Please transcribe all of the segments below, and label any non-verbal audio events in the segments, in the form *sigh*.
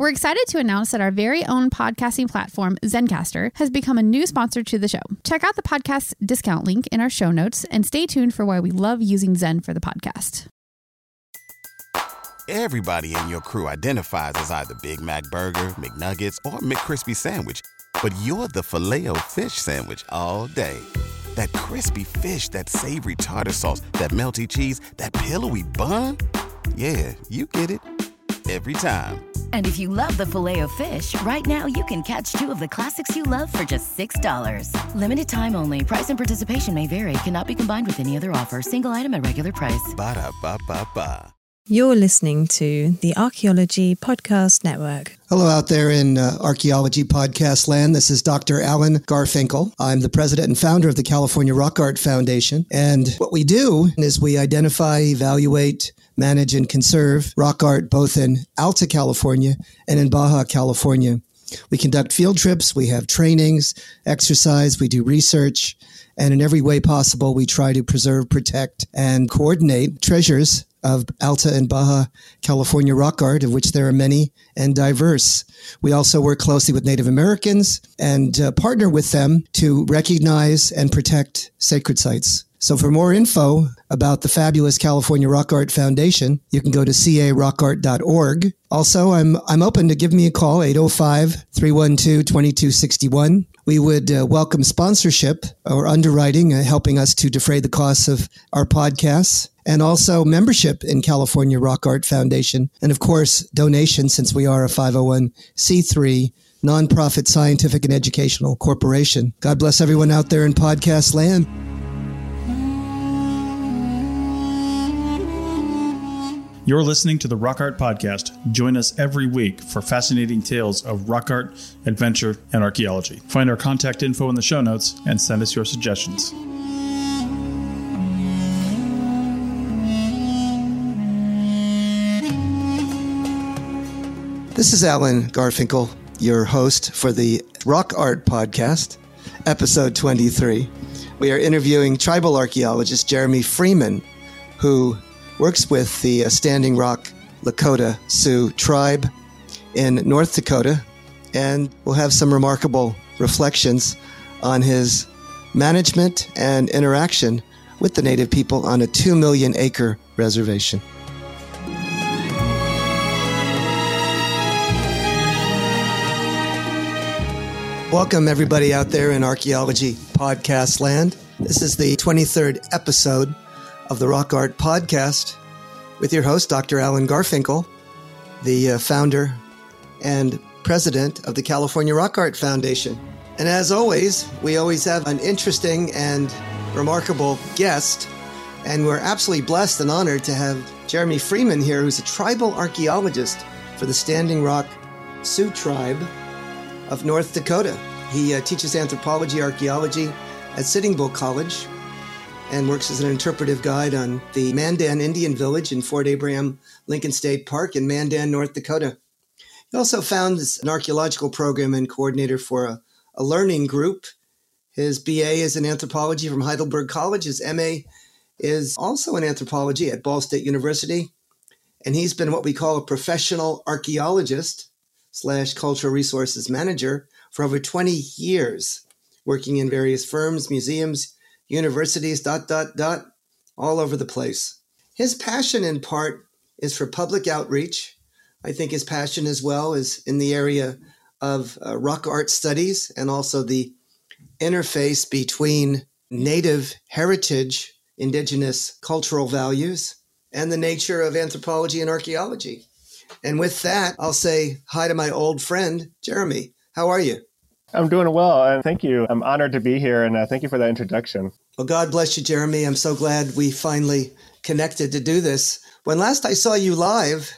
We're excited to announce that our very own podcasting platform, Zencastr, has become a new sponsor to the show. Check out the podcast discount link in our show notes and stay tuned for why we love using Zen for the podcast. Everybody in your crew identifies as either Big Mac Burger, McNuggets, or McCrispy Sandwich, but you're the filet fish Sandwich all day. That crispy fish, that savory tartar sauce, that melty cheese, that pillowy bun. Yeah, you get it every time. And if you love the filet of fish, right now you can catch two of the classics you love for just $6. Limited time only. Price and participation may vary. Cannot be combined with any other offer. Single item at regular price. Ba da ba ba ba. You're listening to the Archaeology Podcast Network. Hello, out there in uh, archaeology podcast land. This is Dr. Alan Garfinkel. I'm the president and founder of the California Rock Art Foundation. And what we do is we identify, evaluate, manage, and conserve rock art both in Alta California and in Baja California. We conduct field trips, we have trainings, exercise, we do research, and in every way possible, we try to preserve, protect, and coordinate treasures of Alta and Baja California rock art, of which there are many and diverse. We also work closely with Native Americans and uh, partner with them to recognize and protect sacred sites. So for more info about the fabulous California Rock Art Foundation, you can go to carockart.org. Also, I'm I'm open to give me a call 805-312-2261. We would uh, welcome sponsorship or underwriting uh, helping us to defray the costs of our podcasts and also membership in California Rock Art Foundation and of course donation since we are a 501c3 nonprofit scientific and educational corporation. God bless everyone out there in podcast land. You're listening to the Rock Art Podcast. Join us every week for fascinating tales of rock art, adventure, and archaeology. Find our contact info in the show notes and send us your suggestions. This is Alan Garfinkel, your host for the Rock Art Podcast, episode 23. We are interviewing tribal archaeologist Jeremy Freeman, who works with the uh, Standing Rock Lakota Sioux tribe in North Dakota, and will have some remarkable reflections on his management and interaction with the native people on a 2 million acre reservation. Welcome, everybody out there in archaeology podcast land. This is the 23rd episode of the Rock Art Podcast with your host, Dr. Alan Garfinkel, the uh, founder and president of the California Rock Art Foundation. And as always, we always have an interesting and remarkable guest. And we're absolutely blessed and honored to have Jeremy Freeman here, who's a tribal archaeologist for the Standing Rock Sioux tribe of North Dakota. He uh, teaches anthropology, archaeology at Sitting Bull College and works as an interpretive guide on the Mandan Indian Village in Fort Abraham Lincoln State Park in Mandan, North Dakota. He also founds an archaeological program and coordinator for a, a learning group. His BA is in anthropology from Heidelberg College. His MA is also in anthropology at Ball State University. And he's been what we call a professional archaeologist slash cultural resources manager for over 20 years, working in various firms, museums, universities, dot, dot, dot, all over the place. His passion, in part, is for public outreach. I think his passion as well is in the area of uh, rock art studies and also the interface between native heritage, indigenous cultural values, and the nature of anthropology and archaeology. And with that, I'll say hi to my old friend, Jeremy. How are you? I'm doing well, and thank you. I'm honored to be here, and uh, thank you for that introduction. Well, God bless you, Jeremy. I'm so glad we finally connected to do this. When last I saw you live,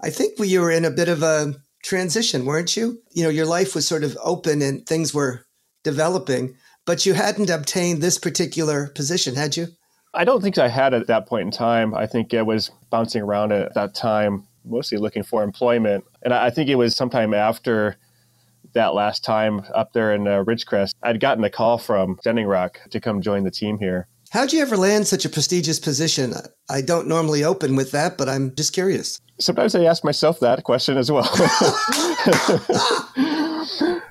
I think you were in a bit of a transition, weren't you? You know, your life was sort of open and things were developing, but you hadn't obtained this particular position, had you? I don't think I had at that point in time. I think I was bouncing around at that time, mostly looking for employment. And I think it was sometime after that last time up there in uh, Ridgecrest. I'd gotten a call from Standing Rock to come join the team here. How'd you ever land such a prestigious position? I don't normally open with that, but I'm just curious. Sometimes I ask myself that question as well. *laughs*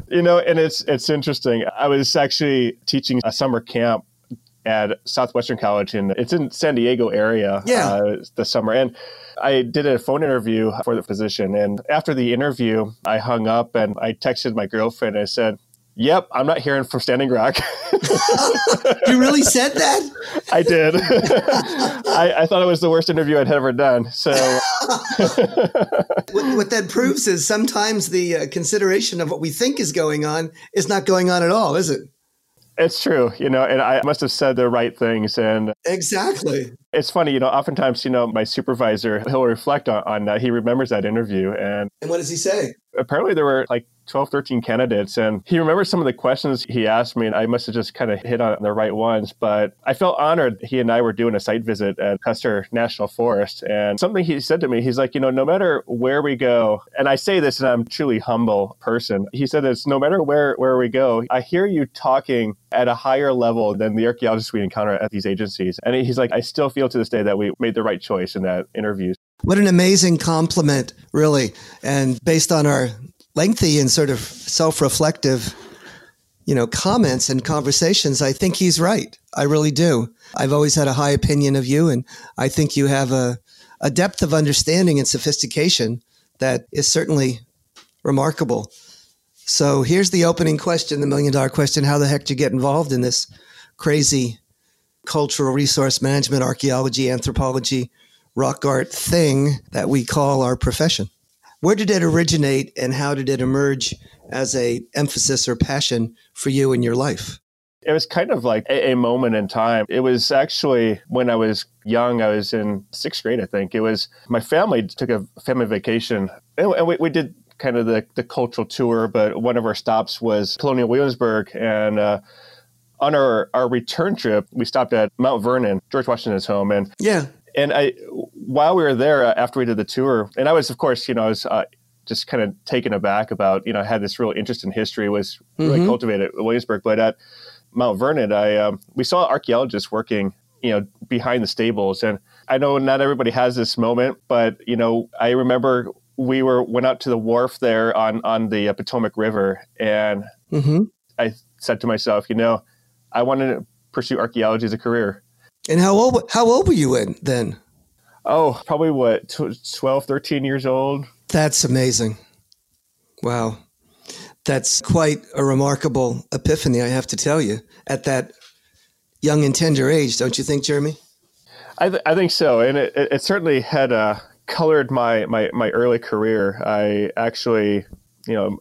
you know, and it's it's interesting. I was actually teaching a summer camp at Southwestern College, and it's in San Diego area. Yeah. Uh, the summer, and I did a phone interview for the position. And after the interview, I hung up and I texted my girlfriend. And I said, Yep, I'm not hearing from Standing Rock. *laughs* you really said that? I did. *laughs* I, I, thought it was the worst interview I'd ever done. So, *laughs* what, what, that proves is sometimes the uh, consideration of what we think is going on is not going on at all, is it? It's true, you know, and I must have said the right things. And exactly. It's funny, you know, oftentimes, you know, my supervisor, he'll reflect on, on that. He remembers that interview. And, and what does he say? Apparently, there were like 12, 13 candidates. And he remembers some of the questions he asked me, and I must have just kind of hit on the right ones. But I felt honored. He and I were doing a site visit at Custer National Forest. And something he said to me, he's like, you know, no matter where we go, and I say this, and I'm a truly humble person. He said this no matter where, where we go, I hear you talking at a higher level than the archaeologists we encounter at these agencies. And he's like, I still feel to this day that we made the right choice in that interview. What an amazing compliment, really. And based on our lengthy and sort of self-reflective you know comments and conversations i think he's right i really do i've always had a high opinion of you and i think you have a, a depth of understanding and sophistication that is certainly remarkable so here's the opening question the million dollar question how the heck did you get involved in this crazy cultural resource management archaeology anthropology rock art thing that we call our profession where did it originate and how did it emerge as a emphasis or passion for you in your life? It was kind of like a, a, moment in time. It was actually when I was young, I was in sixth grade, I think. It was my family took a family vacation and, we, we, did kind of the, the cultural tour, but one of our stops was Colonial Williamsburg. And uh, on our, our return trip, we stopped at Mount Vernon, George Washington's home. And yeah and I, while we were there uh, after we did the tour, and I was, of course, you know, I was uh, just kind of taken aback about, you know, I had this real interest in history, was really mm-hmm. cultivated at Williamsburg. But at Mount Vernon, I um, we saw archaeologists working, you know, behind the stables, and I know not everybody has this moment, but you know, I remember we were went out to the wharf there on on the uh, Potomac River, and mm-hmm. I said to myself, you know, I wanted to pursue archaeology as a career. And how old how old were you in then? Oh, probably what 12, 13 years old. That's amazing. Wow. That's quite a remarkable epiphany, I have to tell you, at that young and tender age, don't you think, Jeremy? I, th- I think so. And it, it certainly had uh, colored my, my, my early career. I actually, you know,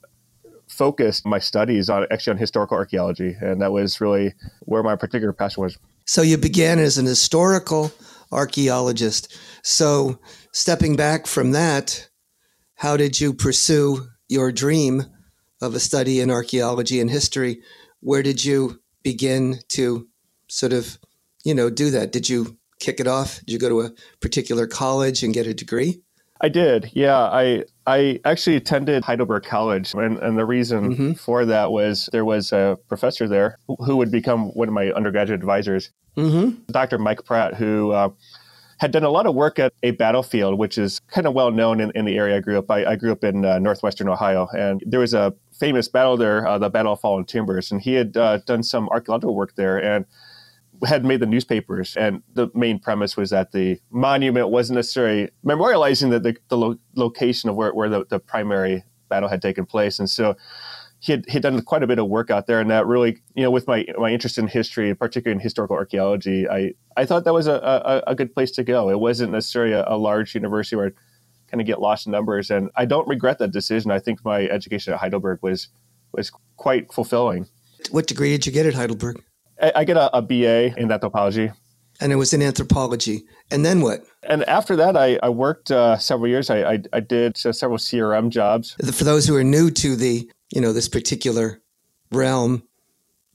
focused my studies on actually on historical archaeology. And that was really where my particular passion was. So you began as an historical archaeologist. So stepping back from that, how did you pursue your dream of a study in archaeology and history? Where did you begin to sort of, you know, do that? Did you kick it off? Did you go to a particular college and get a degree? I did. Yeah, I I actually attended Heidelberg College, and, and the reason mm-hmm. for that was there was a professor there who would become one of my undergraduate advisors, mm-hmm. Dr. Mike Pratt, who uh, had done a lot of work at a battlefield, which is kind of well known in, in the area I grew up. I, I grew up in uh, northwestern Ohio, and there was a famous battle there, uh, the Battle of Fallen Timbers, and he had uh, done some archaeological work there, and had made the newspapers, and the main premise was that the monument wasn't necessarily memorializing the, the, the lo- location of where, where the, the primary battle had taken place. And so he had, he had done quite a bit of work out there, and that really, you know, with my my interest in history, particularly in historical archaeology, I I thought that was a, a, a good place to go. It wasn't necessarily a, a large university where I'd kind of get lost in numbers, and I don't regret that decision. I think my education at Heidelberg was was quite fulfilling. What degree did you get at Heidelberg? I, I get a, a BA in anthropology. And it was in anthropology. And then what? And after that, I, I worked uh, several years. I, I, I did uh, several CRM jobs. For those who are new to the, you know, this particular realm,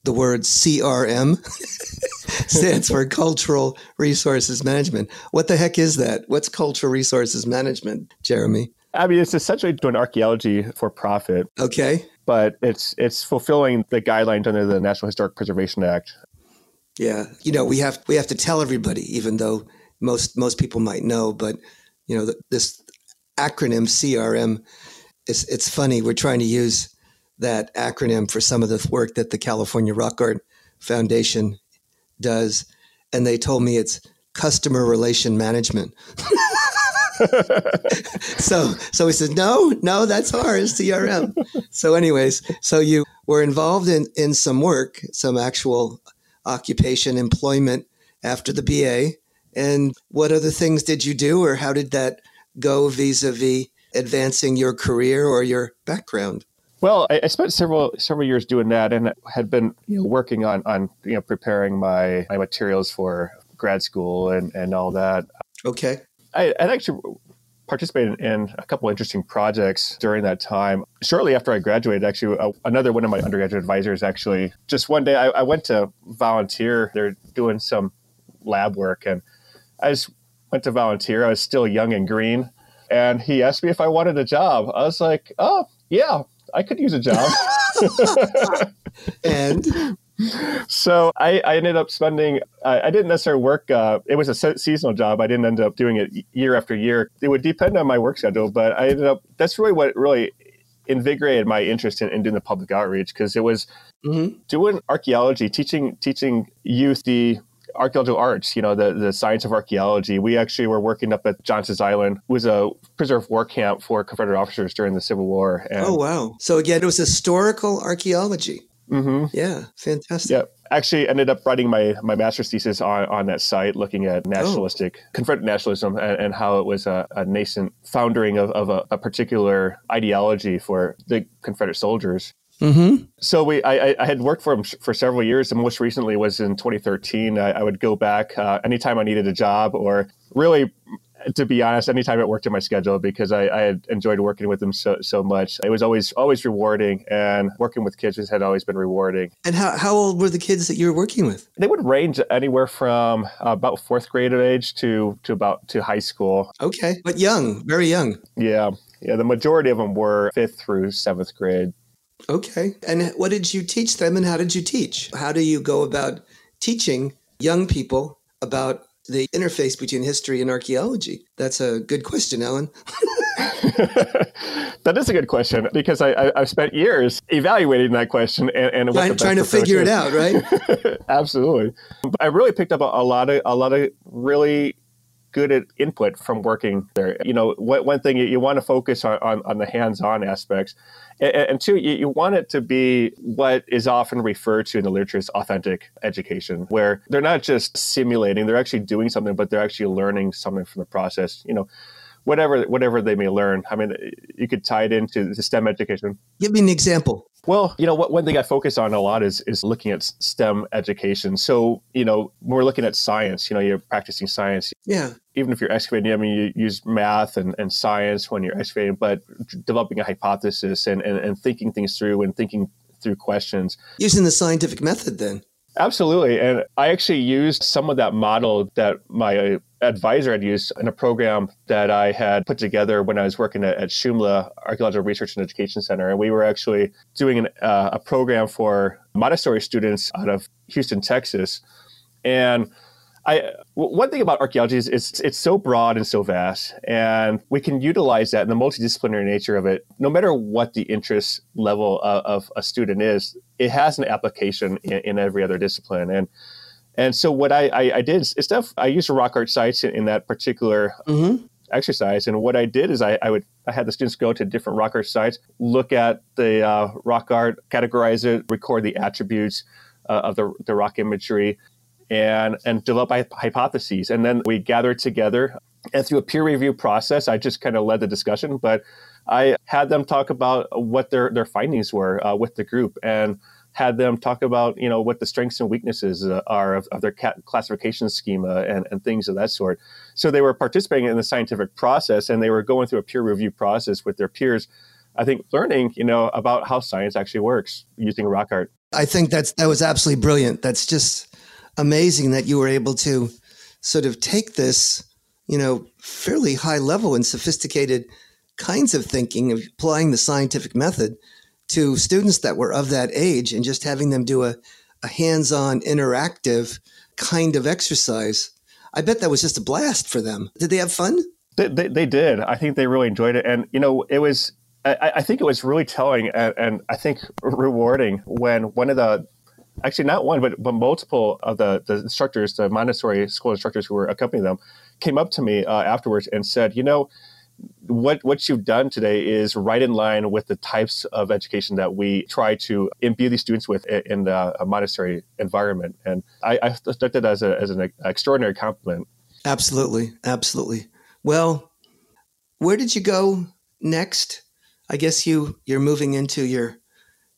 the word CRM *laughs* stands for Cultural Resources Management. What the heck is that? What's Cultural Resources Management, Jeremy? I mean, it's essentially doing archaeology for profit. Okay but it's it's fulfilling the guidelines under the National Historic Preservation Act. Yeah, you know, we have we have to tell everybody, even though most most people might know, but you know, the, this acronym CRM, it's it's funny. We're trying to use that acronym for some of the work that the California Rock Art Foundation does, and they told me it's customer relation management. *laughs* *laughs* so so he said no no that's ours crm so anyways so you were involved in in some work some actual occupation employment after the ba and what other things did you do or how did that go vis-a-vis advancing your career or your background well, I, I, spent several several years doing that, and had been you know, working on on you know preparing my my materials for grad school and and all that. Okay. I, actually participated in a couple interesting projects during that time. Shortly after I graduated, actually, uh, another one of my undergraduate advisors actually just one day I, I went to volunteer. They're doing some lab work, and I just went to volunteer. I was still young and green, and he asked me if I wanted a job. I was like, "Oh, yeah, I could use a job." *laughs* and *laughs* so I, I, ended up spending I, I didn't necessarily work uh, it was a se- seasonal job i didn't end up doing it year after year it would depend on my work schedule but i ended up that's really what really invigorated my interest in, in doing the public outreach because it was mm-hmm. doing archaeology teaching teaching youth the archaeological arts, you know, the, the science of archaeology. We actually were working up at Johnson's Island, was a prisoner of war camp for Confederate officers during the Civil War. And, oh, wow. So again, it was historical archaeology. Mm-hmm. Yeah, fantastic. Yeah, actually ended up writing my, my master's thesis on, on that site, looking at oh. nationalistic, oh. Confederate nationalism and, and, how it was a, a nascent foundering of, of a, a, particular ideology for the Confederate soldiers. Mm-hmm. So we, I, I, had worked for him for several years, and most recently was in 2013. I, I would go back uh, anytime I needed a job, or really to be honest, anytime it worked in my schedule because I, I, had enjoyed working with them so so much. It was always always rewarding, and working with kids had always been rewarding. And how how old were the kids that you were working with? They would range anywhere from uh, about fourth grade of age to to about to high school. Okay, but young, very young. Yeah, yeah. The majority of them were fifth through seventh grade. Okay, and what did you teach them, and how did you teach? How do you go about teaching young people about the interface between history and archaeology? That's a good question, Alan. *laughs* that is a good question because I, have spent years evaluating that question and, and trying, trying to figure it out, right? *laughs* Absolutely. I really picked up a, a, lot of a lot of really good at input from working there. You know, one thing you, you want to focus on, on, on the hands-on aspects and, and two, you, you, want it to be what is often referred to in the literature as authentic education, where they're not just simulating, they're actually doing something, but they're actually learning something from the process. You know, whatever whatever they may learn. I mean, you could tie it into the STEM education. Give me an example. Well, you know, what, one thing I focus on a lot is is looking at STEM education. So, you know, when we're looking at science, you know, you're practicing science. Yeah. Even if you're excavating, I mean, you use math and, and science when you're excavating, but developing a hypothesis and, and, and thinking things through and thinking through questions. Using the scientific method, then. Absolutely. And I actually used some of that model that my advisor had used in a program that I had put together when I was working at, at Shumla Archaeological Research and Education Center. And we were actually doing an, uh, a program for Montessori students out of Houston, Texas. And I, one thing about archaeology is it's, it's so broad and so vast, and we can utilize that in the multidisciplinary nature of it. No matter what the interest level of, of a student is, it has an application in, in every other discipline. And and so what I, I, I did is stuff I used rock art sites in, in that particular mm-hmm. exercise. And what I did is I, I would I had the students go to different rock art sites, look at the uh, rock art, categorize it, record the attributes uh, of the, the rock imagery, and and develop hypotheses. And then we gathered together, and through a peer review process, I just kind of led the discussion, but I had them talk about what their their findings were uh, with the group and had them talk about you know what the strengths and weaknesses uh, are of, of their classification schema and, and things of that sort. So they were participating in the scientific process and they were going through a peer review process with their peers. I think learning you know about how science actually works using rock art. I think that's that was absolutely brilliant. That's just amazing that you were able to sort of take this you know fairly high level and sophisticated kinds of thinking, of applying the scientific method to students that were of that age and just having them do a, a hands on, interactive kind of exercise. I bet that was just a blast for them. Did they have fun? They, they, they did. I think they really enjoyed it. And, you know, it was, I, I think it was really telling and, and I think rewarding when one of the actually not one, but, but multiple of the, the instructors, the Montessori school instructors who were accompanying them, came up to me uh, afterwards and said, you know, what what you've done today is right in line with the types of education that we try to imbue these students with in the uh, Montessori environment, and I, I took that as, a, as an extraordinary compliment. Absolutely, absolutely. Well, where did you go next? I guess you you're moving into your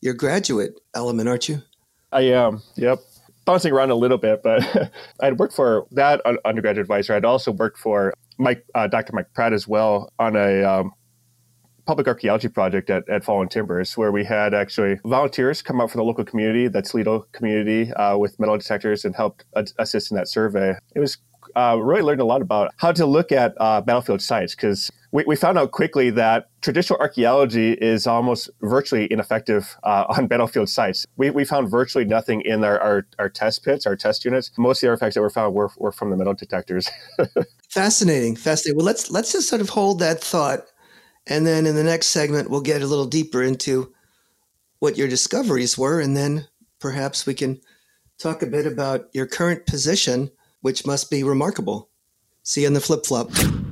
your graduate element, aren't you? I am. Yep. Bouncing around a little bit, but *laughs* I'd worked for that undergraduate advisor. I'd also worked for Mike, uh, Dr. Mike Pratt as well on a um, public archaeology project at, at Fallen Timbers, where we had actually volunteers come out from the local community, the Toledo community, uh, with metal detectors and helped assist in that survey. It was uh, really learned a lot about how to look at uh, battlefield sites because we, we, found out quickly that traditional archaeology is almost virtually ineffective uh, on battlefield sites. We, we found virtually nothing in our, our, our, test pits, our test units. Most of the artifacts that were found were, were from the metal detectors. *laughs* fascinating, fascinating. Well, let's let's just sort of hold that thought, and then in the next segment we'll get a little deeper into what your discoveries were, and then perhaps we can talk a bit about your current position which must be remarkable. See you in the flip flop.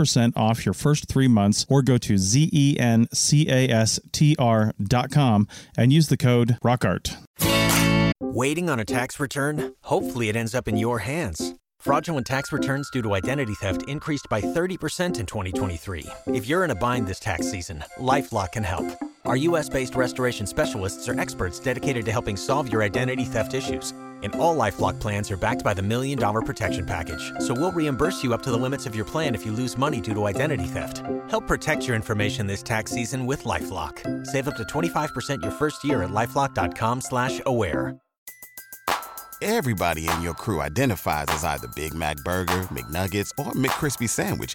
percent off your first three months or go to zencastr.com and use the code ROCKART. Waiting on a tax return? Hopefully, it ends up in your hands. Fraudulent tax returns due to identity theft increased by 30% in 2023. If you're in a bind this tax season, LifeLock can help. Our US based restoration specialists are experts dedicated to helping solve your identity theft issues and all LifeLock plans are backed by the Million Dollar Protection Package. So we'll reimburse you up to the limits of your plan if you lose money due to identity theft. Help protect your information this tax season with LifeLock. Save up to 25% your first year at LifeLock.com slash aware. Everybody in your crew identifies as either Big Mac Burger, McNuggets, or McCrispy Sandwich.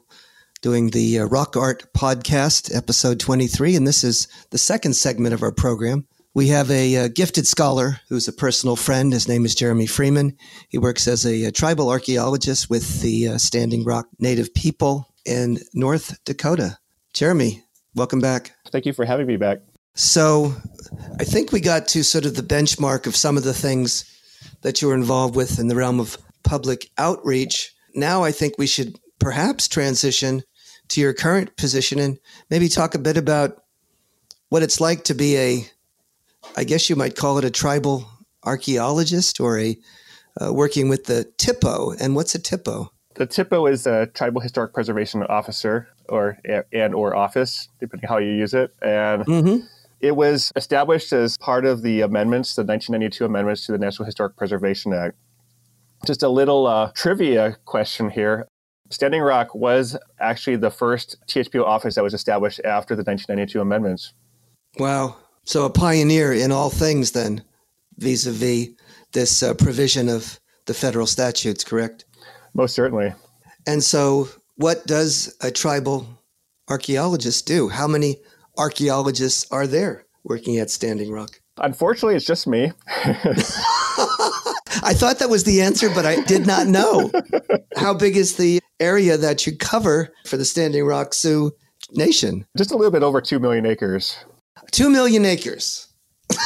doing the uh, Rock Art Podcast, episode 23. And this is the second segment of our program. We have a, a, uh, gifted scholar who's a personal friend. His name is Jeremy Freeman. He works as a, a tribal archaeologist with the uh, Standing Rock Native people in North Dakota. Jeremy, welcome back. Thank you for having me back. So, I think we got to sort of the benchmark of some of the things that you were involved with in the realm of public outreach. Now, I think we should perhaps transition to your current position and maybe talk a bit about what it's like to be a I guess you might call it a tribal archaeologist or a uh, working with the THPO. And what's a THPO? The THPO is a tribal historic preservation officer or and or office, depending how you use it. And mm-hmm. it was established as part of the amendments, the 1992 amendments to the National Historic Preservation Act. Just a little uh, trivia question here. Standing Rock was actually the first THPO office that was established after the 1992 amendments. Wow. So a pioneer in all things, then, vis a vis this uh, provision of the federal statutes, correct? Most certainly. And so, what does a tribal archaeologist do? How many archaeologists are there working at Standing Rock? Unfortunately, it's just me. *laughs* *laughs* I thought that was the answer, but I did not know. *laughs* How big is the area that you cover for the Standing Rock Sioux Nation? Just a little bit over 2 million acres. Two million acres. *laughs*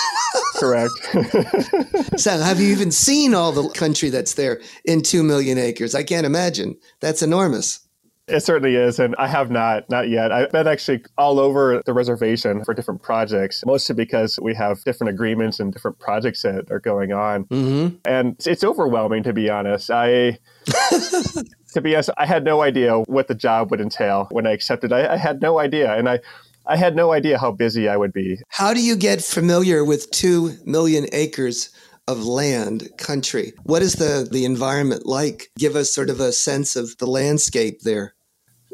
Correct. *laughs* so, have you even seen all the country that's there in 2 million acres? I can't imagine. That's enormous. It certainly is, and I have not, not yet. I've been actually all over the reservation for different projects, mostly because we have different agreements and different projects that are going on, mm-hmm. and it's overwhelming to be honest. I, *laughs* to be honest, I had no idea what the job would entail when I accepted. I, I had no idea, and I, I had no idea how busy I would be. How do you get familiar with two million acres? of land country what is the the environment like give us sort of a sense of the landscape there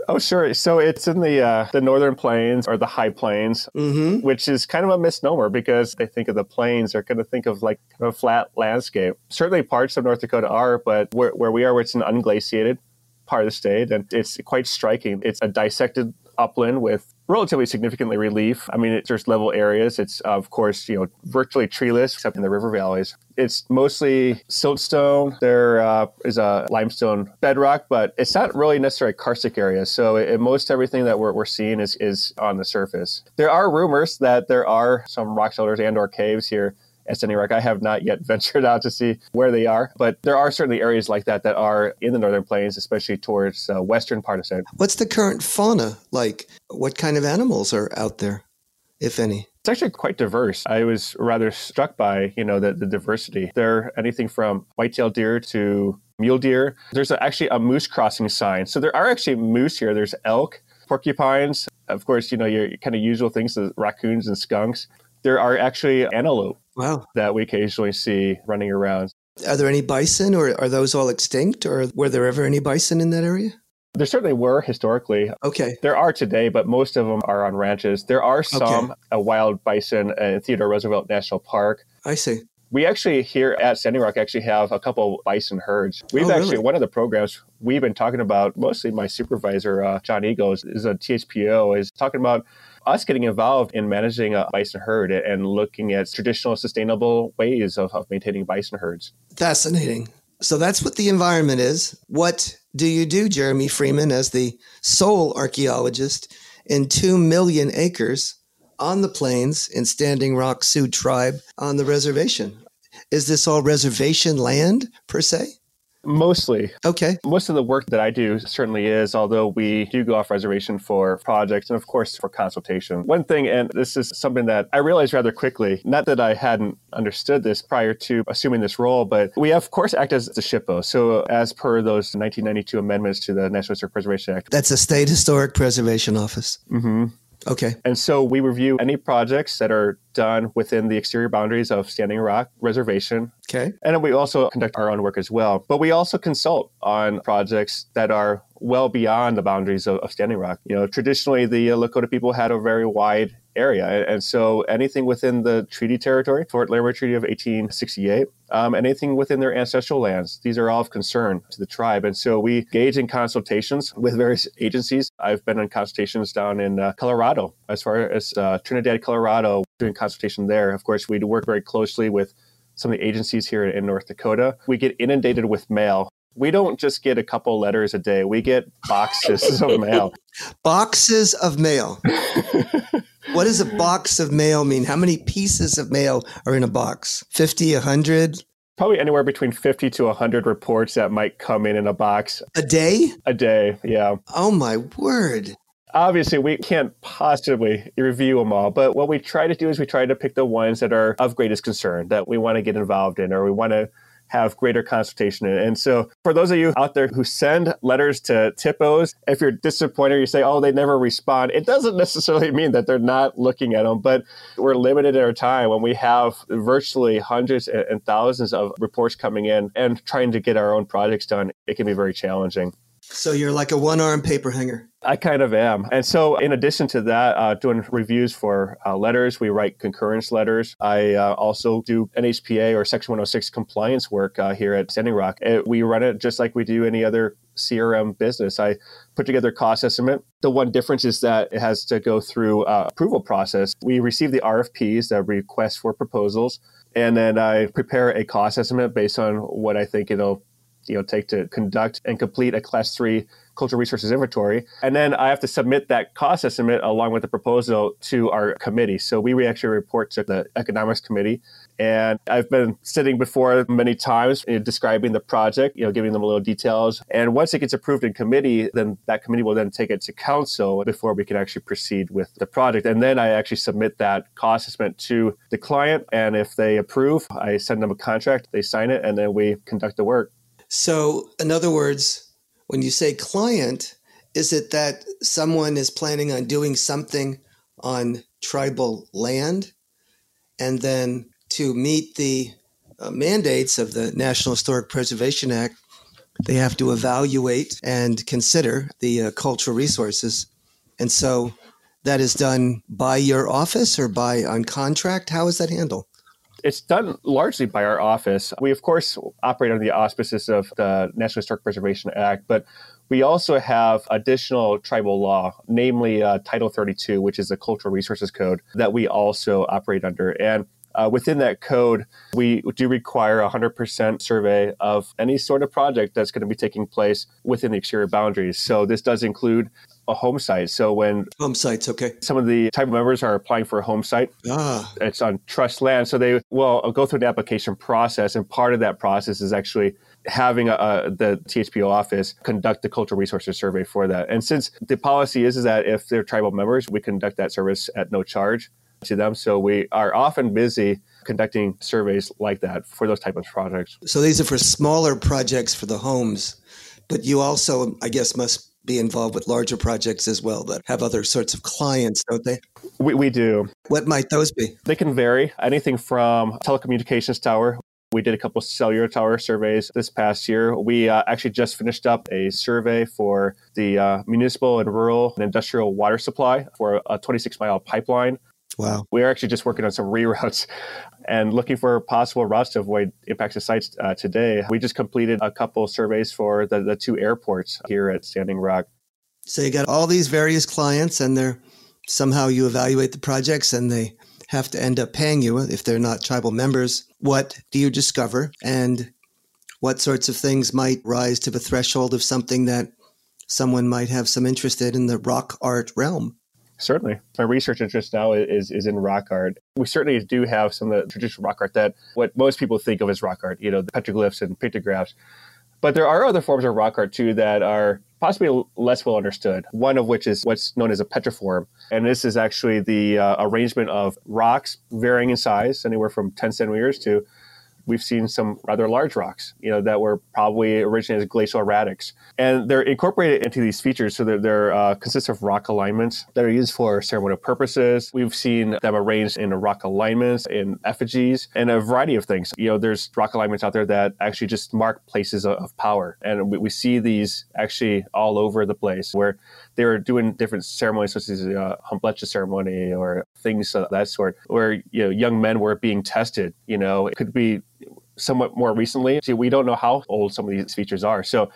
Oh, sure. So it's in the uh, the northern plains or the high plains, mm-hmm. which is kind of a misnomer because they think of the plains, they're going to think of like kind of a flat landscape. Certainly, parts of North Dakota are, but where, where we are, it's an unglaciated part of the state, and it's quite striking. It's a dissected upland with relatively significantly relief. I mean, there's level areas. It's of course you know virtually treeless except in the river valleys. It's mostly siltstone. There uh, is a limestone bedrock, but it's not really necessarily karstic area. So it, most everything that we're, we're seeing is is on the surface. There are rumors that there are some rock shelters and or caves here Rock. I have not yet *laughs* ventured out to see where they are, but there are certainly areas like that that are in the northern plains, especially towards uh, western part of state. What's the current fauna like? What kind of animals are out there, if any? It's actually quite diverse. I was rather struck by, you know, the, the diversity. There are anything from white-tailed deer to mule deer. There's actually a moose crossing sign. So there are actually moose here. There's elk, porcupines, of course, you know, your kind of usual things, the raccoons and skunks. There are actually antelope Wow. that we occasionally see running around. Are there any bison or are those all extinct or were there ever any bison in that area? There certainly were historically. Okay. There are today, but most of them are on ranches. There are some Okay. a wild bison in Theodore Roosevelt National Park. I see. We actually here at Standing Rock actually have a couple bison herds. We've Oh, actually really? one of the programs we've been talking about. Mostly my supervisor uh, John Eagles is a THPO is talking about us getting involved in managing a bison herd and looking at traditional sustainable ways of, of maintaining bison herds. Fascinating. So that's what the environment is. What do you do, Jeremy Freeman, as the sole archaeologist in 2 million acres on the plains in Standing Rock Sioux Tribe on the reservation? Is this all reservation land per se? Mostly, Okay. most of the work that I do certainly is, although we do go off reservation for projects and, of course, for consultation. One thing, and this is something that I realized rather quickly, not that I hadn't understood this prior to assuming this role, but we, of course, act as the SHPO. So, as per those 1992 amendments to the National Historic Preservation Act. That's a state historic preservation office. hmm Okay. And so we review any projects that are done within the exterior boundaries of Standing Rock Reservation. Okay. And then we also conduct our own work as well. But we also consult on projects that are well beyond the boundaries of, of Standing Rock. You know, traditionally the Lakota people had a very wide area. And, so anything within the treaty territory, Fort Laramie Treaty of 1868, um, anything within their ancestral lands, these are all of concern to the tribe. And so we engage in consultations with various agencies. I've been in consultations down in uh, Colorado, as far as uh, Trinidad, Colorado, doing consultation there. Of course, we work very closely with some of the agencies here in North Dakota. We get inundated with mail. We don't just get a couple letters a day. We get boxes of mail. *laughs* Boxes of mail. *laughs* what does a box of mail mean? How many pieces of mail are in a box? 50, 100 Probably anywhere between 50 to 100 reports that might come in in a box a day? a day. Yeah. Oh my word. Obviously, we can't possibly review them all, but what we try to do is we try to pick the ones that are of greatest concern that we want to get involved in or we want to have greater consultation. And so, for those of you out there who send letters to THPOs, if you're disappointed, you say, oh, they never respond, it doesn't *laughs* necessarily mean that they're not looking at them, but we're limited in our time when we have virtually hundreds and thousands of reports coming in and trying to get our own projects done. It can be very challenging. So you're like a one arm paper hanger. I kind of am. And so, in addition to that, uh, doing reviews for uh, letters, we write concurrence letters. I uh, also do NHPA or Section 106 compliance work uh, here at Standing Rock. It, we run it just like we do any other CRM business. I put together a cost estimate. The one difference is that it has to go through uh, approval process. We receive the RFPs, the request for proposals, and then I prepare a cost estimate based on what I think it'll you know take to conduct and complete a class three cultural resources inventory. And then I have to submit that cost estimate along with the proposal to our committee. So we actually report to the economics committee. And I've been sitting before many times you know, describing the project, you know, giving them a little details. And once it gets approved in committee, then that committee will then take it to council before we can actually proceed with the project. And then I actually submit that cost estimate to the client. And if they approve, I send them a contract, they sign it, and then we conduct the work. So, in other words, when you say client, is it that someone is planning on doing something on tribal land and then to meet the uh, mandates of the National Historic Preservation Act, they have to evaluate and consider the uh, cultural resources. And so that is done by your office or by on contract? How is that handled? It's done largely by our office. We, of course, operate under the auspices of the National Historic Preservation Act, but we also have additional tribal law, namely uh, Title 32, which is the Cultural Resources Code, that we also operate under. And uh, within that code, we do require a 100% survey of any sort of project that's going to be taking place within the exterior boundaries. So this does include a home site. So when home sites, okay, some of the type members are applying for a home site, ah. it's on trust land. So they will go through the application process, and part of that process is actually having a, a, the THPO office conduct the cultural resources survey for that. And since the policy is, is that if they're tribal members, we conduct that service at no charge to them. So we are often busy conducting surveys like that for those type of projects. So these are for smaller projects for the homes, but you also, I guess, must be involved with larger projects as well that have other sorts of clients, don't they? We, we do. What might those be? They can vary. Anything from telecommunications tower. We did a couple cellular tower surveys this past year. We uh, actually just finished up a survey for the uh, municipal and rural and industrial water supply for a 26 mile pipeline Wow. We're actually just working on some *laughs* reroutes and looking for possible routes to avoid impacts to sites uh, today. We just completed a couple surveys for the, the two airports here at Standing Rock. So you got all these various clients, and they're somehow you evaluate the projects and they have to end up paying you if they're not tribal members. What do you discover? And what sorts of things might rise to the threshold of something that someone might have some interest in in the rock art realm? Certainly. My research interest now is, is in rock art. We certainly do have some of the traditional rock art that what most people think of as rock art, you know, the petroglyphs and pictographs. But there are other forms of rock art too that are possibly less well understood. One of which is what's known as a petroform. And this is actually the uh, arrangement of rocks varying in size, anywhere from 10 centimeters to we've seen some rather large rocks, you know, that were probably originated as glacial erratics. And they're incorporated into these features. So they're, they're uh, consist of rock alignments that are used for ceremonial purposes. We've seen them arranged in rock alignments, in effigies, and a variety of things. You know, there's rock alignments out there that actually just mark places of, power. And we, we, see these actually all over the place where they were doing different ceremonies, such as uh, Humblecha ceremony or things of that sort, where, you know, young men were being tested. You know, it could be somewhat more recently. See, we don't know how old some of these features are. So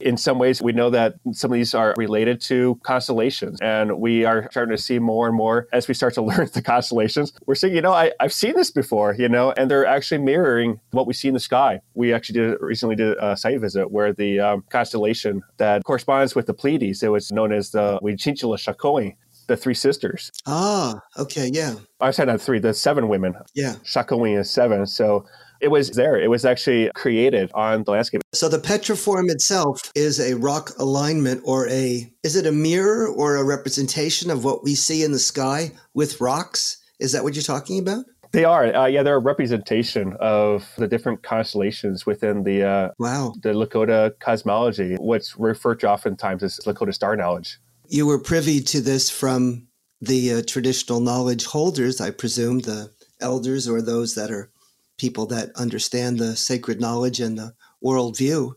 in some ways, we know that some of these are related to constellations, and we are starting to see more and more as we start to *laughs* learn the constellations. We're seeing, you know, I, have seen this before, you know, and they're actually mirroring what we see in the sky. We actually did recently did a site visit where the um, constellation that corresponds with the Pleiades, it was known as the Wichinchila Shakoi, the three sisters. Ah, okay, yeah. I said not three, the seven women. Yeah. Shakoi is seven. So it was there. It was actually created on the landscape. So the petroform itself is a rock alignment or a is it a mirror or a representation of what we see in the sky with rocks? Is that what you're talking about? They are, uh, yeah. They're a representation of the different constellations within the uh, wow the Lakota cosmology. What's referred to oftentimes as Lakota star knowledge. You were privy to this from the uh, traditional knowledge holders, I presume, the elders or those that are people that understand the sacred knowledge and the worldview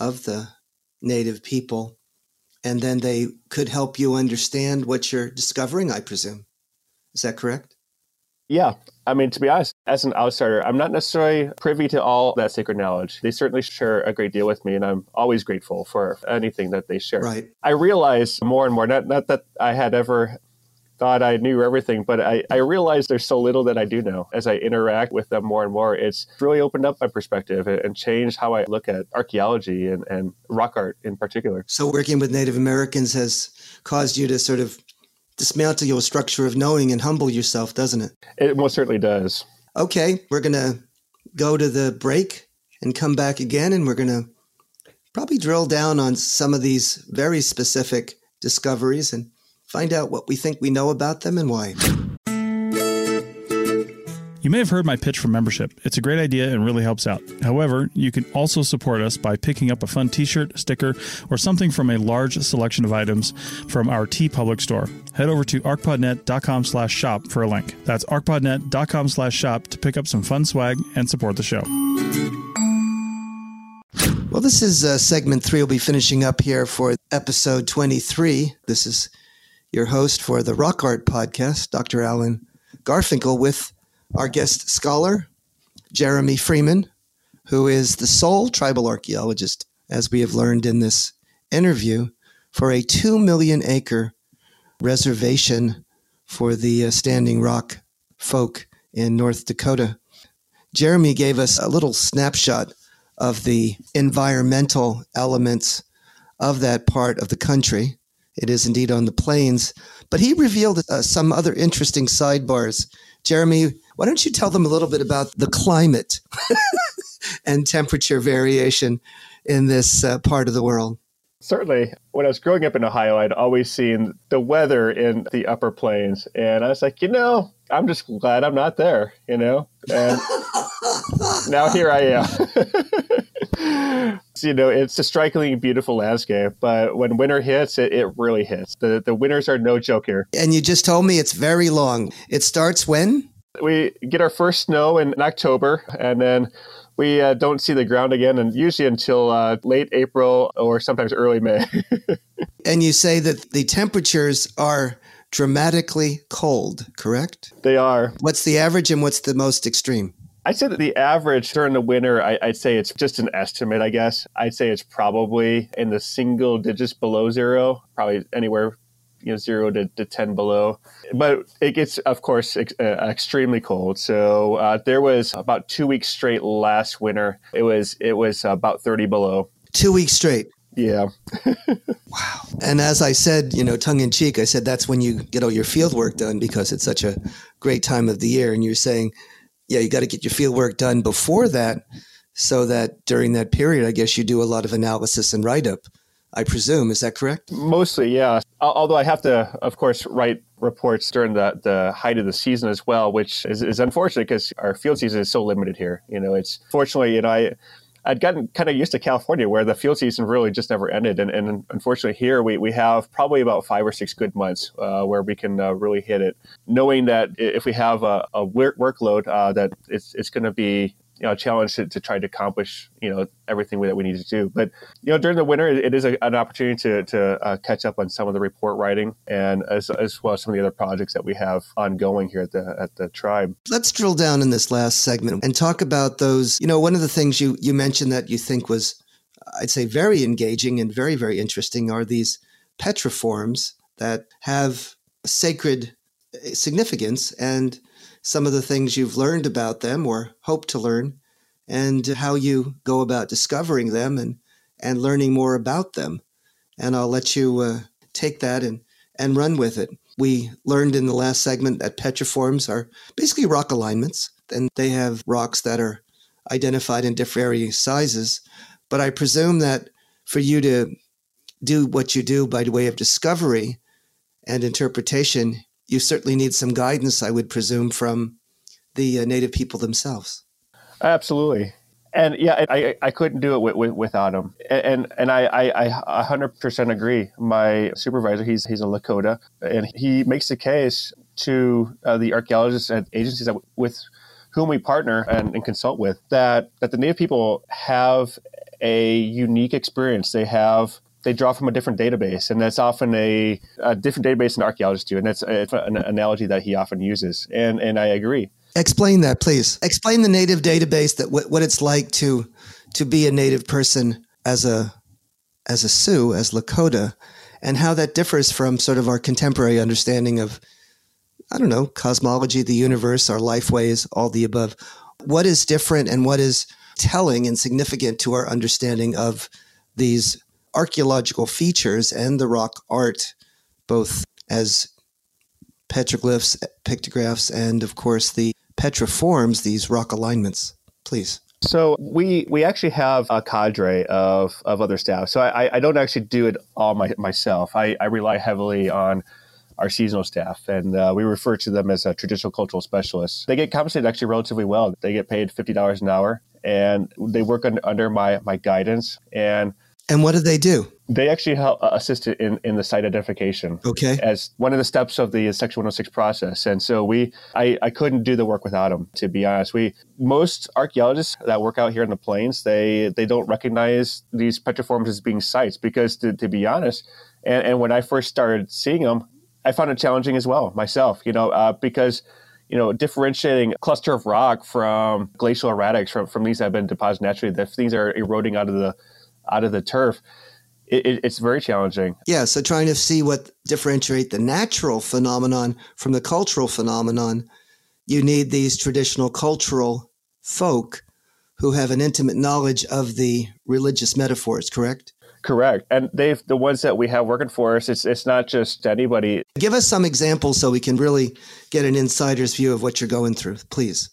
of the native people. And then they could help you understand what you're discovering, I presume. Is that correct? Yeah. I mean, to be honest, as an outsider, I'm not necessarily privy to all that sacred knowledge. They certainly share a great deal with me, and I'm always grateful for anything that they share. Right. I realize more and more, not, not that I had ever thought I knew everything, but I, I realized there's so little that I do know. As I interact with them more and more, it's really opened up my perspective and changed how I look at archaeology and, and rock art in particular. So, working with Native Americans has caused you to sort of dismantle your structure of knowing and humble yourself, doesn't it? It most certainly does. Okay, we're going to go to the break and come back again, and we're going to probably drill down on some of these very specific discoveries and find out what we think we know about them and why. You may have heard my pitch for membership. It's a great idea and really helps out. However, you can also support us by picking up a fun t-shirt, sticker, or something from a large selection of items from our TeePublic store. Head over to arcpodnet.com slash shop for a link. That's arcpodnet.com slash shop to pick up some fun swag and support the show. Well, this is uh, segment three. We'll be finishing up here for episode 23. This is your host for the Rock Art Podcast, Dr. Alan Garfinkel, with our guest scholar, Jeremy Freeman, who is the sole tribal archaeologist, as we have learned in this interview, for a 2 million acre reservation for the uh, Standing Rock folk in North Dakota. Jeremy gave us a little snapshot of the environmental elements of that part of the country. It is indeed on the plains, but he revealed uh, some other interesting sidebars. Jeremy, why don't you tell them a little bit about the climate *laughs* and temperature variation in this uh, part of the world? Certainly. When I was growing up in Ohio, I'd always seen the weather in the upper plains. And I was like, you know, I'm just glad I'm not there, you know? And *laughs* now here I am. *laughs* *laughs* you know, it's a strikingly beautiful landscape, but when winter hits, it, it really hits. The, the winters are no joke here. And you just told me it's very long. It starts when? We get our first snow in October, and then we uh, don't see the ground again, and usually until uh, late April or sometimes early May. *laughs* and you say that the temperatures are dramatically cold, correct? They are. What's the average and what's the most extreme? I'd say that the average during the winter, I, would say it's just an estimate, I guess. I'd say it's probably in the single digits below zero, probably anywhere you know zero to, to 10 below. But it gets of course ex- uh, extremely cold. So uh, there was about two weeks straight last winter it was it was about 30 below. Two weeks straight? Yeah. *laughs* Wow. And as i said you know tongue in cheek i said that's when you get all your field work done because it's such a great time of the year. And you're saying yeah you got to get your field work done before that so that during that period i guess you do a lot of analysis and write up I presume. Is that correct? Mostly, yeah. Although I have to, of course, write reports during the, the height of the season as well, which is, is unfortunate because our field season is so limited here. You know, it's fortunately, you know, I, I'd gotten kind of used to California where the field season really just never ended. And, and unfortunately, here we, we have probably about five or six good months uh, where we can uh, really hit it, knowing that if we have a, a workload, uh, that it's, it's going to be you know, challenge to, to try to accomplish, you know, everything that we need to do. But, you know, during the winter, it is a, an opportunity to, to uh, catch up on some of the report writing and as, as well as some of the other projects that we have ongoing here at the, at the tribe. Let's drill down in this last segment and talk about those, you know, one of the things you, you mentioned that you think was, I'd say very engaging and very, very interesting are these petroforms that have sacred significance and some of the things you've learned about them or hope to learn, and how you go about discovering them and, and learning more about them. And I'll let you uh, take that and, and run with it. We learned in the last segment that petroforms are basically rock alignments, and they have rocks that are identified in different sizes. But I presume that for you to do what you do by way of discovery and interpretation, you certainly need some guidance, I would presume, from the uh, native people themselves. Absolutely. And yeah, I, I couldn't do it with, with, without him. And and I, I, I 100% agree. My supervisor, he's he's a Lakota, and he makes the case to uh, the archaeologists and agencies that, with whom we partner and, and consult with that that the Native people have a unique experience. They have they draw from a different database, and that's often a, a different database than archaeologists do, and that's an analogy that he often uses, and and I agree. Explain that, please. Explain the native database that what, what it's like to to be a native person as a as a Sioux, as Lakota, and how that differs from sort of our contemporary understanding of I don't know, cosmology, the universe, our life ways, all the above. What is different and what is telling and significant to our understanding of these archaeological features and the rock art, both as petroglyphs, pictographs, and of course the petroforms, these rock alignments? Please. So we we actually have a cadre of, of other staff. So I, I don't actually do it all my, myself. I, I rely heavily on our seasonal staff, and uh, we refer to them as a traditional cultural specialists. They get compensated actually relatively well. They get paid fifty dollars an hour, and they work under, under my my guidance. And and what do they do? They actually help uh, assist in, in the site identification. Okay. As one of the steps of the Section 106 process. And so we, I, I couldn't do the work without them, to be honest. We, most archaeologists that work out here in the plains, they, they don't recognize these petroforms as being sites because to, to be honest, and, and when I first started seeing them, I found it challenging as well myself, you know, uh, because you know, differentiating a cluster of rock from glacial erratics from, from these that have been deposited naturally, the things are eroding out of the out of the turf, it, it, it's very challenging. Yeah, so trying to see what differentiate the natural phenomenon from the cultural phenomenon, you need these traditional cultural folk who have an intimate knowledge of the religious metaphors, correct? Correct. And they've the ones that we have working for us, it's it's not just anybody. Give us some examples so we can really get an insider's view of what you're going through, please.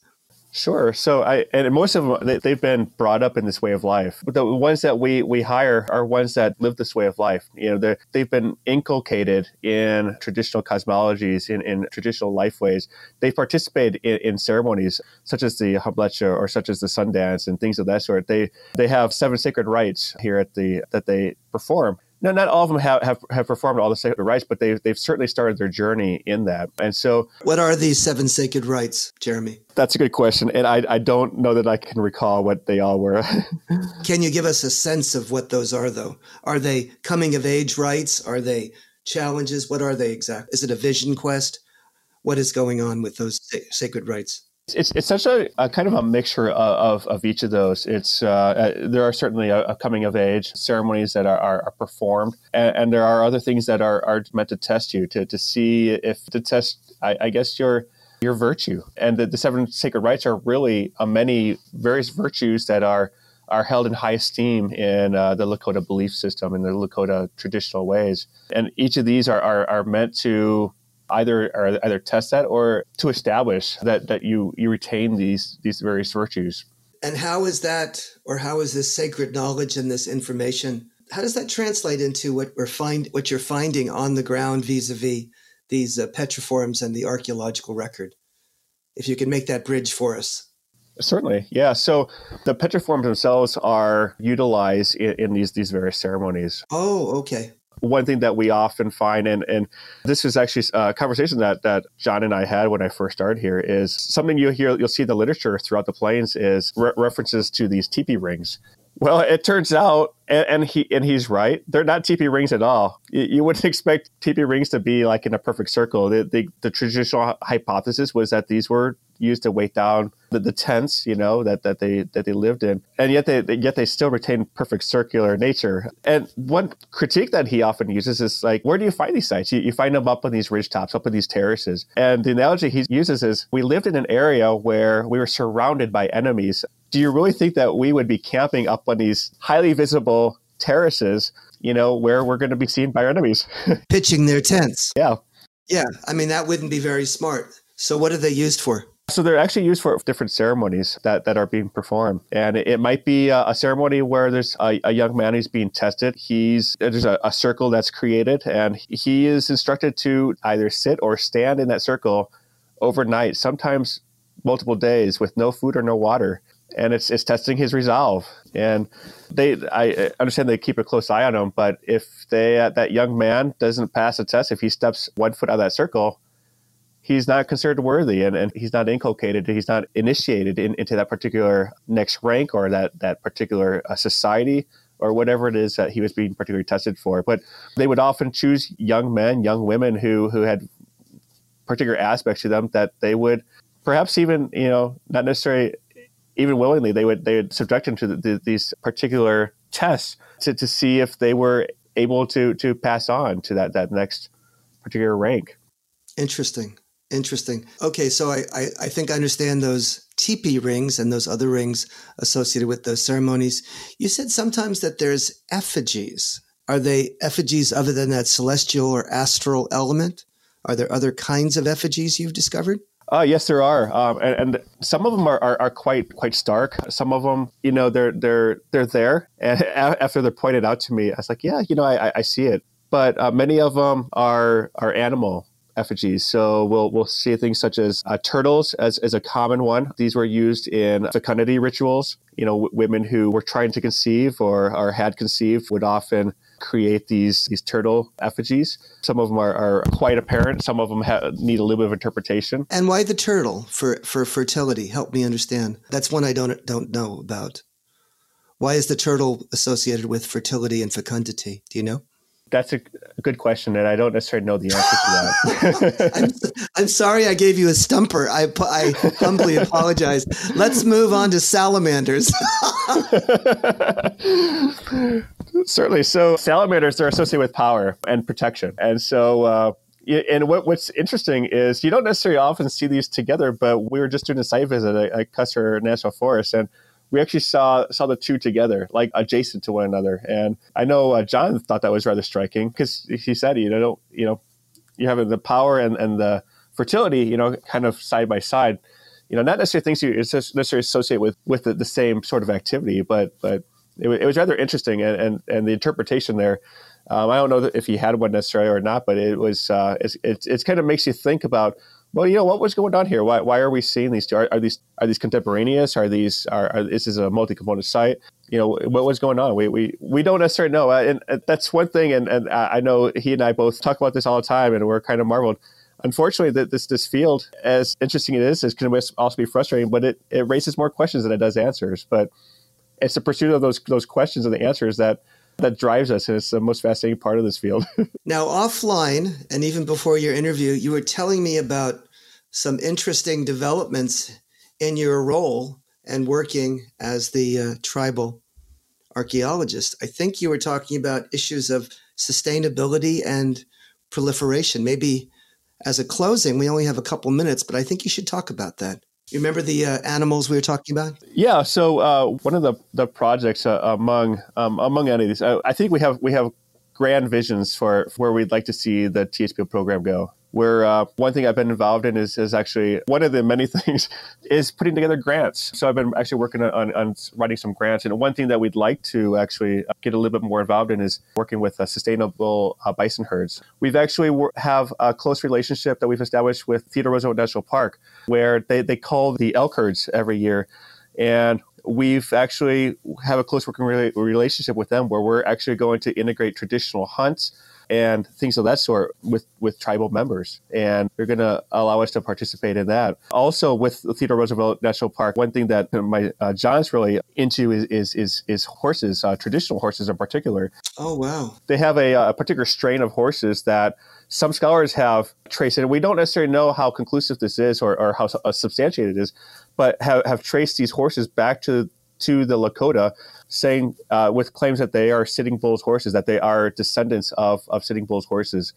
Sure. So I and most of them they, have been brought up in this way of life. But the ones that we we hire are ones that live this way of life. You know, they they've been inculcated in traditional cosmologies, in, in traditional life ways. They participate in, in ceremonies such as the Hanbleceya or such as the Sundance and things of that sort. They they have seven sacred rites here at the that they perform no, not all of them have, have, have performed all the sacred rites, but they've, they've certainly started their journey in that. And so. What are these seven sacred rites, Jeremy? That's a good question. And I, I don't know that I can recall what they all were. *laughs* can you give us a sense of what those are, though? Are they coming of age rites? Are they challenges? What are they exactly? Is it a vision quest? What is going on with those sacred rites? It's, it's such a, a, kind of a mixture of, of, of each of those. It's uh, uh, there are certainly a, a, coming of age ceremonies that are, are, are performed, and, and, there are other things that are, are meant to test you to, to see if to test, I, I guess your your virtue. And the, the seven sacred rites are really many various virtues that are are held in high esteem in uh, the Lakota belief system and the Lakota traditional ways. And each of these are, are, are meant to either or either test that or to establish that that you you retain these these various virtues. And how is that, or how is this sacred knowledge and this information? How does that translate into what we're find what you're finding on the ground vis-a-vis these uh, petroforms and the archaeological record? If you can make that bridge for us. Certainly, yeah. So the petroforms themselves are utilized in, in, these these various ceremonies. Oh, okay one thing that we often find, and, and this is actually uh, a conversation that, that John and I had when I first started here, is something you'll hear, you'll see in the literature throughout the plains is re- references to these teepee rings. Well, it turns out, and, and, he and he's right. They're not teepee rings at all. You, you, wouldn't *laughs* expect teepee rings to be like in a perfect circle. The, the, the traditional hypothesis was that these were used to weight down the, the tents, you know, that, that they that they lived in, and yet they, yet they still retain perfect circular nature. And one critique that he often uses is like, where do you find these sites? You, you find them up on these ridge tops, up on these terraces. And the analogy he uses is, we lived in an area where we were surrounded by enemies. Do you really think that we would be camping up on these highly visible terraces? You know, where we're going to be seen by our enemies, *laughs* pitching their tents. Yeah, yeah. I mean, that wouldn't be very smart. So, what are they used for? So they're actually used for different ceremonies that, that are being performed, and it might be a, a ceremony where there's a, a, young man who's being tested. He's there's a, a, circle that's created, and he is instructed to either sit or stand in that circle overnight, sometimes multiple days, with no food or no water, and it's it's testing his resolve. And they, I understand they keep a close eye on him, but if they that young man doesn't pass the test, if he steps one foot out of that circle he's not considered worthy and, and he's not inculcated, he's not initiated in, into that particular next rank or that, that particular uh, society or whatever it is that he was being particularly tested for. But they would often choose young men, young women who, who had particular aspects to them that they would perhaps even, you know, not necessarily even willingly, they would, they would subject them to the, the, these particular tests to, to see if they were able to, to pass on to that, that next particular rank. Interesting. Interesting. Okay, so I, I, I, think I understand those teepee rings and those other rings associated with those ceremonies. You said sometimes that there's effigies. Are they effigies other than that celestial or astral element? Are there other kinds of effigies you've discovered? Uh, yes, there are, um, and, and, some of them are, are, are, quite quite stark. Some of them, you know, they're they're they're there, *laughs* and after they're pointed out to me, I was like, yeah, you know, I, I see it. But uh, many of them are are animal effigies. So we'll we'll see things such as uh, turtles as, as a common one. These were used in fecundity rituals. You know, w- women who were trying to conceive or, or had conceived would often create these these turtle effigies. Some of them are, are quite apparent. Some of them ha- need a little bit of interpretation. And why the turtle for for fertility? Help me understand. That's one I don't don't know about. Why is the turtle associated with fertility and fecundity? Do you know? That's a, good question, and I don't necessarily know the answer to that. *laughs* I'm, I'm, sorry I gave you a stumper. I, I humbly apologize. Let's move on to salamanders. *laughs* Certainly. So, salamanders are associated with power and protection. And so, uh, and what, what's interesting is you don't necessarily often see these together, but we were just doing a site visit at, at Custer National Forest, and we actually saw saw the two together, like adjacent to one another. And I know uh, John thought that was rather striking because he said, you know, you know, you have the power and, and the fertility, you know, kind of side by side. You know, not necessarily things you necessarily associate with with the, the same sort of activity, but but it, it was rather interesting, and, and and the interpretation there. Um, I don't know if he had one necessarily or not, but it was uh, it's, it's, it's kind of makes you think about well, you know, what was going on here? Why, why are we seeing these? Are, are these are these contemporaneous? Are these are, are this is a multi-component site? You know, what was going on? We we, we don't necessarily know, and, and that's one thing. And and I know he and I both talk about this all the time, and we're kind of marveled. Unfortunately, that this this field, as interesting it is, it can also be frustrating. But it, it raises more questions than it does answers. But it's the pursuit of those those questions and the answers that that drives us and it's the most fascinating part of this field. *laughs* Now offline and even before your interview you were telling me about some interesting developments in your role and working as the uh, tribal archaeologist. I think you were talking about issues of sustainability and proliferation. Maybe as a closing we only have a couple minutes but i think you should talk about that you remember the uh, animals we were talking about? Yeah. So uh, one of the the projects uh, among um, among any of these, I think we have we have grand visions for, where we'd like to see the THPO program go where uh, one thing I've been involved in is, is actually one of the many *laughs* things is putting together grants. So I've been actually working on, on writing some grants. And one thing that we'd like to actually get a little bit more involved in is working with uh, sustainable uh, bison herds. We've actually have a close relationship that we've established with Theodore Roosevelt National Park, where they, they call the elk herds every year. And we've actually have a close working re- relationship with them where we're actually going to integrate traditional hunts and things of that sort with, with tribal members. And they're going to allow us to participate in that. Also, with Theodore Roosevelt National Park, one thing that my uh, John's really into is is is, is horses, uh, traditional horses in particular. Oh wow! They have a, a particular strain of horses that some scholars have traced, and we don't necessarily know how conclusive this is or, or how uh, substantiated it is, but have, have traced these horses back to to the Lakota saying uh, with claims that they are Sitting Bull's horses, that they are descendants of, of Sitting Bull's horses.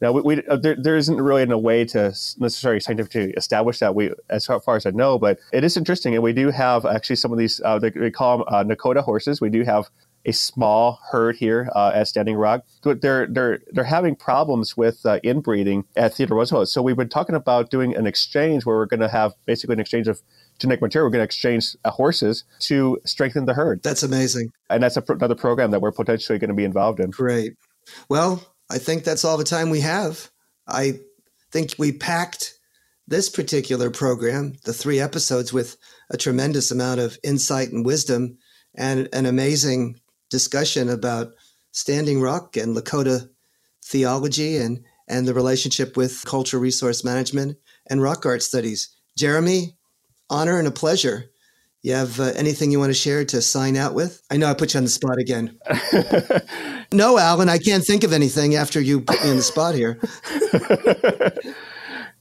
Now, we, we, uh, there, there isn't really a way to necessarily scientifically establish that, we, as far as I know, but it is interesting. And we do have actually some of these, uh, they, they, call them uh, Nokota horses. We do have a small herd here uh, at Standing Rock. But they're, they're, they're having problems with uh, inbreeding at Theodore Roosevelt. So we've been talking about doing an exchange where we're going to have basically an exchange of genetic material. We're going to exchange uh, horses to strengthen the herd. That's amazing. And that's a, another program that we're potentially going to be involved in. Great. Well, I think that's all the time we have. I think we packed this particular program, the three episodes, with a tremendous amount of insight and wisdom and an amazing discussion about Standing Rock and Lakota theology and, and the relationship with cultural resource management and rock art studies. Jeremy, honor and a pleasure. You have uh, anything you want to share to sign out with? I know I put you on the spot again. *laughs* no, Alan, I can't think of anything after you put me on the spot here. *laughs*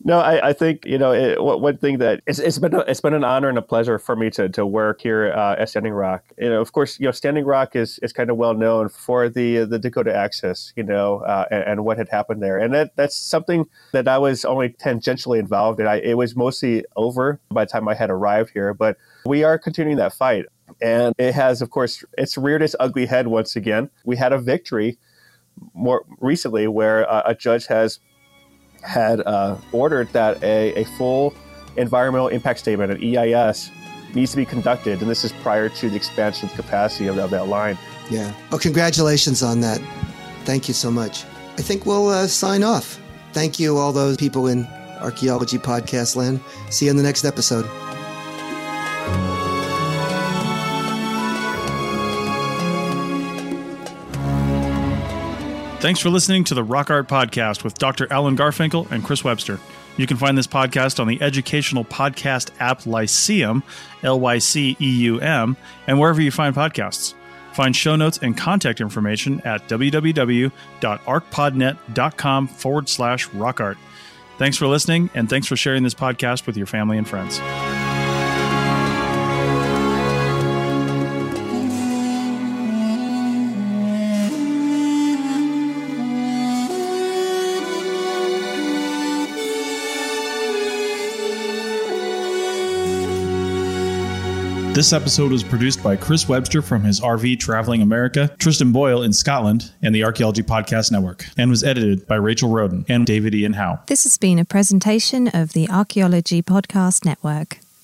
No, I, I think you know it, one thing that it's, it's been a, it's been an honor and a pleasure for me to, to work here uh, at Standing Rock. You know, of course, you know Standing Rock is, is kind of well known for the the Dakota Access, you know, uh, and, and, what had happened there, and that that's something that I was only tangentially involved in. I, it was mostly over by the time I had arrived here, but we are continuing that fight, and it has, of course, it's reared its ugly head once again. We had a victory more recently where uh, a judge has had uh, ordered that a, a full environmental impact statement, an EIS, needs to be conducted, and this is prior to the expansion of the capacity of, of that line. Yeah. Well, congratulations on that. Thank you so much. I think we'll uh, sign off. Thank you, all those people in Archaeology Podcast Land. See you in the next episode. Thanks for listening to the Rock Art Podcast with Dr. Alan Garfinkel and Chris Webster. You can find this podcast on the educational podcast app Lyceum, L Y C E U M, and wherever you find podcasts. Find show notes and contact information at www.archpodnet.com forward slash rockart. Thanks for listening, and thanks for sharing this podcast with your family and friends. This episode was produced by Chris Webster from his RV Traveling America, Tristan Boyle in Scotland, and the Archaeology Podcast Network, and was edited by Rachel Roden and David Ian Howe. This has been a presentation of the Archaeology Podcast Network.